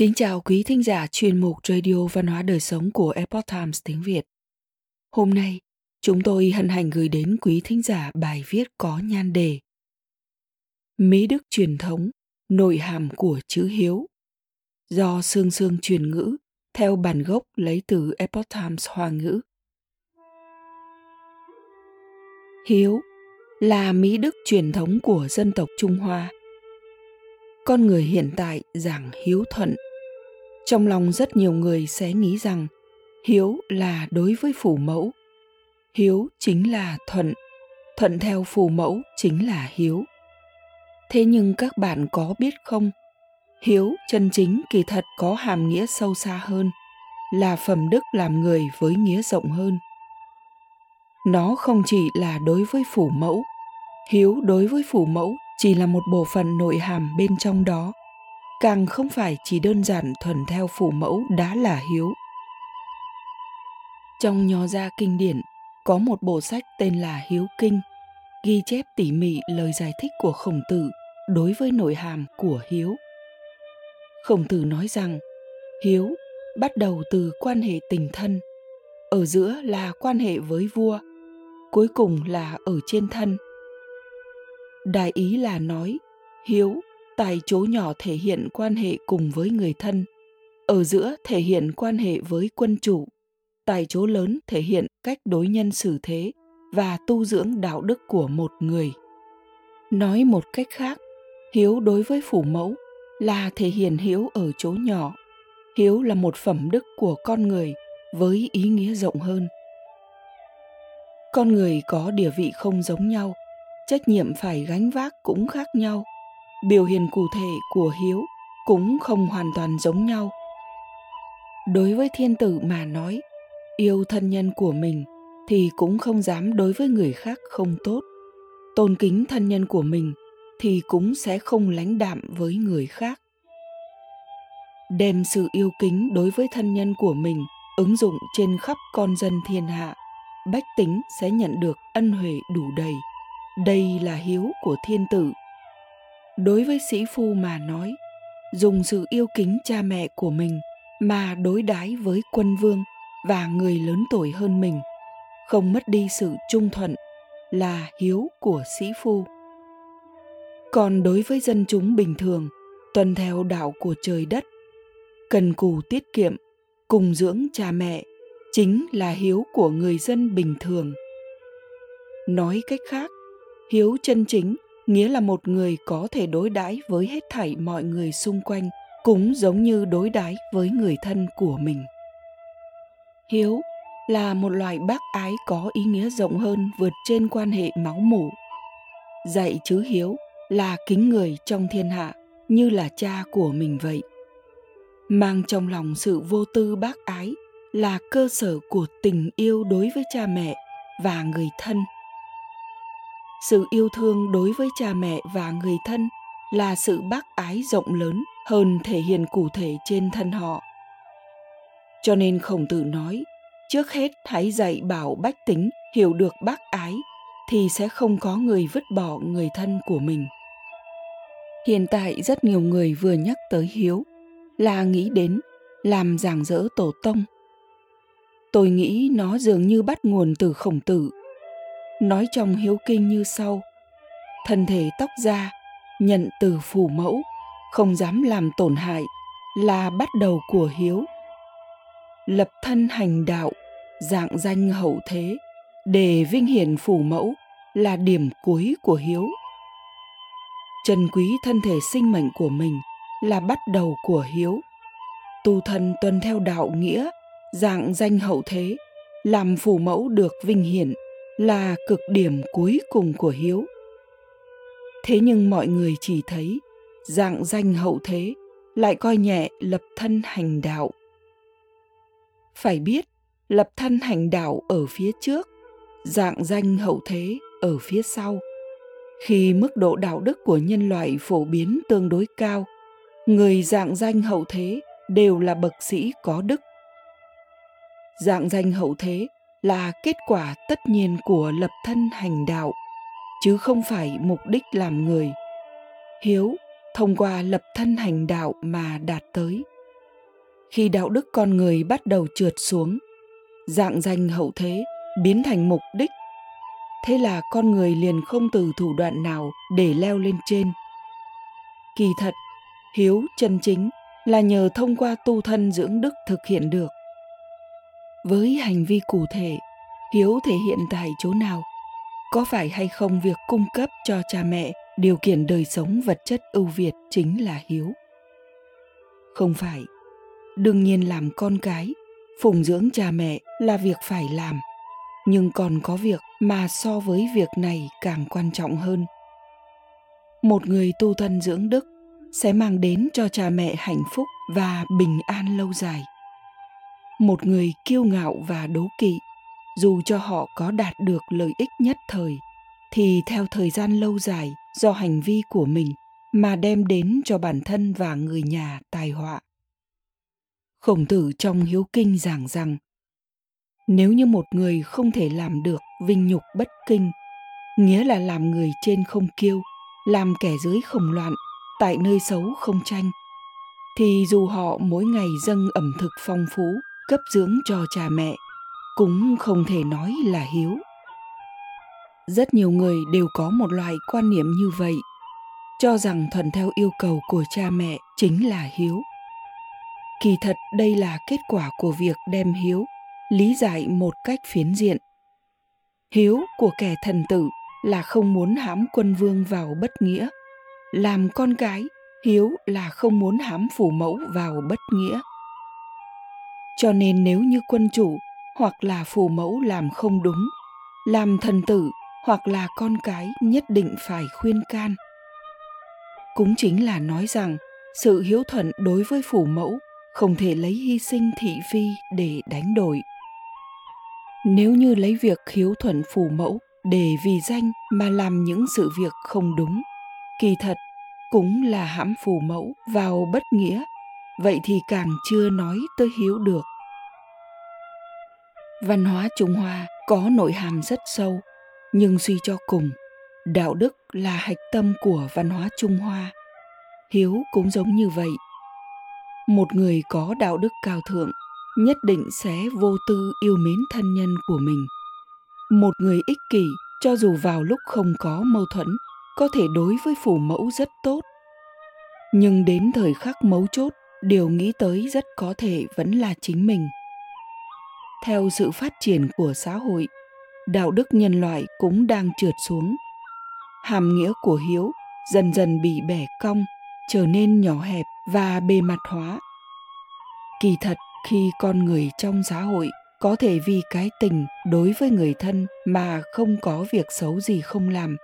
Kính chào quý thính giả chuyên mục Radio Văn hóa Đời Sống của Epoch Times tiếng Việt. Hôm nay, chúng tôi hân hạnh gửi đến quý thính giả bài viết có nhan đề Mỹ Đức truyền thống, nội hàm của chữ Hiếu do Sương Sương truyền ngữ theo bản gốc lấy từ Epoch Times Hoa ngữ. Hiếu là Mỹ Đức truyền thống của dân tộc Trung Hoa. Con người hiện tại giảng hiếu thuận trong lòng rất nhiều người sẽ nghĩ rằng hiếu là đối với phủ mẫu. Hiếu chính là thuận. Thuận theo phù mẫu chính là hiếu. Thế nhưng các bạn có biết không? Hiếu chân chính kỳ thật có hàm nghĩa sâu xa hơn, là phẩm đức làm người với nghĩa rộng hơn. Nó không chỉ là đối với phủ mẫu. Hiếu đối với phủ mẫu chỉ là một bộ phận nội hàm bên trong đó càng không phải chỉ đơn giản thuần theo phủ mẫu đã là hiếu. Trong nho gia kinh điển có một bộ sách tên là Hiếu Kinh, ghi chép tỉ mỉ lời giải thích của khổng tử đối với nội hàm của hiếu. Khổng tử nói rằng hiếu bắt đầu từ quan hệ tình thân, ở giữa là quan hệ với vua, cuối cùng là ở trên thân. Đại ý là nói hiếu tại chỗ nhỏ thể hiện quan hệ cùng với người thân. Ở giữa thể hiện quan hệ với quân chủ tại chỗ lớn thể hiện cách đối nhân xử thế và tu dưỡng đạo đức của một người. Nói một cách khác, hiếu đối với phủ mẫu là thể hiện hiếu ở chỗ nhỏ. Hiếu là một phẩm đức của con người với ý nghĩa rộng hơn. Con người có địa vị không giống nhau, trách nhiệm phải gánh vác cũng khác nhau biểu hiện cụ thể của hiếu cũng không hoàn toàn giống nhau. Đối với thiên tử mà nói, yêu thân nhân của mình thì cũng không dám đối với người khác không tốt. Tôn kính thân nhân của mình thì cũng sẽ không lãnh đạm với người khác. Đem sự yêu kính đối với thân nhân của mình ứng dụng trên khắp con dân thiên hạ, bách tính sẽ nhận được ân huệ đủ đầy. Đây là hiếu của thiên tử đối với sĩ phu mà nói, dùng sự yêu kính cha mẹ của mình mà đối đái với quân vương và người lớn tuổi hơn mình, không mất đi sự trung thuận là hiếu của sĩ phu. Còn đối với dân chúng bình thường, tuân theo đạo của trời đất, cần cù tiết kiệm, cùng dưỡng cha mẹ chính là hiếu của người dân bình thường. Nói cách khác, hiếu chân chính nghĩa là một người có thể đối đãi với hết thảy mọi người xung quanh, cũng giống như đối đãi với người thân của mình. Hiếu là một loại bác ái có ý nghĩa rộng hơn vượt trên quan hệ máu mủ. Dạy chữ hiếu là kính người trong thiên hạ, như là cha của mình vậy. Mang trong lòng sự vô tư bác ái là cơ sở của tình yêu đối với cha mẹ và người thân sự yêu thương đối với cha mẹ và người thân là sự bác ái rộng lớn hơn thể hiện cụ thể trên thân họ. Cho nên khổng tử nói, trước hết hãy dạy bảo bách tính hiểu được bác ái thì sẽ không có người vứt bỏ người thân của mình. Hiện tại rất nhiều người vừa nhắc tới hiếu là nghĩ đến làm giảng dỡ tổ tông. Tôi nghĩ nó dường như bắt nguồn từ khổng tử nói trong hiếu kinh như sau. Thân thể tóc da, nhận từ phủ mẫu, không dám làm tổn hại, là bắt đầu của hiếu. Lập thân hành đạo, dạng danh hậu thế để vinh hiển phủ mẫu, là điểm cuối của hiếu. Trân quý thân thể sinh mệnh của mình, là bắt đầu của hiếu. Tu thân tuân theo đạo nghĩa, dạng danh hậu thế, làm phủ mẫu được vinh hiển là cực điểm cuối cùng của hiếu. Thế nhưng mọi người chỉ thấy dạng danh hậu thế lại coi nhẹ lập thân hành đạo. Phải biết, lập thân hành đạo ở phía trước, dạng danh hậu thế ở phía sau. Khi mức độ đạo đức của nhân loại phổ biến tương đối cao, người dạng danh hậu thế đều là bậc sĩ có đức. Dạng danh hậu thế là kết quả tất nhiên của lập thân hành đạo, chứ không phải mục đích làm người. Hiếu, thông qua lập thân hành đạo mà đạt tới. Khi đạo đức con người bắt đầu trượt xuống, dạng danh hậu thế biến thành mục đích. Thế là con người liền không từ thủ đoạn nào để leo lên trên. Kỳ thật, hiếu chân chính là nhờ thông qua tu thân dưỡng đức thực hiện được với hành vi cụ thể, hiếu thể hiện tại chỗ nào? Có phải hay không việc cung cấp cho cha mẹ điều kiện đời sống vật chất ưu việt chính là hiếu? Không phải. Đương nhiên làm con cái, phụng dưỡng cha mẹ là việc phải làm. Nhưng còn có việc mà so với việc này càng quan trọng hơn. Một người tu thân dưỡng đức sẽ mang đến cho cha mẹ hạnh phúc và bình an lâu dài một người kiêu ngạo và đố kỵ. Dù cho họ có đạt được lợi ích nhất thời, thì theo thời gian lâu dài do hành vi của mình mà đem đến cho bản thân và người nhà tai họa. Khổng tử trong hiếu kinh giảng rằng, nếu như một người không thể làm được vinh nhục bất kinh, nghĩa là làm người trên không kiêu, làm kẻ dưới không loạn, tại nơi xấu không tranh, thì dù họ mỗi ngày dâng ẩm thực phong phú cấp dưỡng cho cha mẹ, cũng không thể nói là hiếu. Rất nhiều người đều có một loại quan niệm như vậy, cho rằng thuận theo yêu cầu của cha mẹ chính là hiếu. Kỳ thật đây là kết quả của việc đem hiếu lý giải một cách phiến diện. Hiếu của kẻ thần tử là không muốn hãm quân vương vào bất nghĩa, làm con cái hiếu là không muốn hãm phủ mẫu vào bất nghĩa cho nên nếu như quân chủ hoặc là phù mẫu làm không đúng, làm thần tử hoặc là con cái nhất định phải khuyên can. Cũng chính là nói rằng sự hiếu thuận đối với phủ mẫu không thể lấy hy sinh thị phi để đánh đổi. Nếu như lấy việc hiếu thuận phủ mẫu để vì danh mà làm những sự việc không đúng, kỳ thật cũng là hãm phủ mẫu vào bất nghĩa, vậy thì càng chưa nói tới hiếu được văn hóa trung hoa có nội hàm rất sâu, nhưng suy cho cùng, đạo đức là hạch tâm của văn hóa trung hoa. Hiếu cũng giống như vậy. Một người có đạo đức cao thượng, nhất định sẽ vô tư yêu mến thân nhân của mình. Một người ích kỷ, cho dù vào lúc không có mâu thuẫn, có thể đối với phủ mẫu rất tốt. Nhưng đến thời khắc mấu chốt, điều nghĩ tới rất có thể vẫn là chính mình theo sự phát triển của xã hội, đạo đức nhân loại cũng đang trượt xuống. Hàm nghĩa của hiếu dần dần bị bẻ cong, trở nên nhỏ hẹp và bề mặt hóa. Kỳ thật, khi con người trong xã hội có thể vì cái tình đối với người thân mà không có việc xấu gì không làm,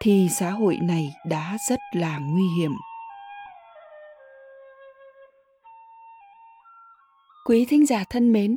thì xã hội này đã rất là nguy hiểm. Quý thính giả thân mến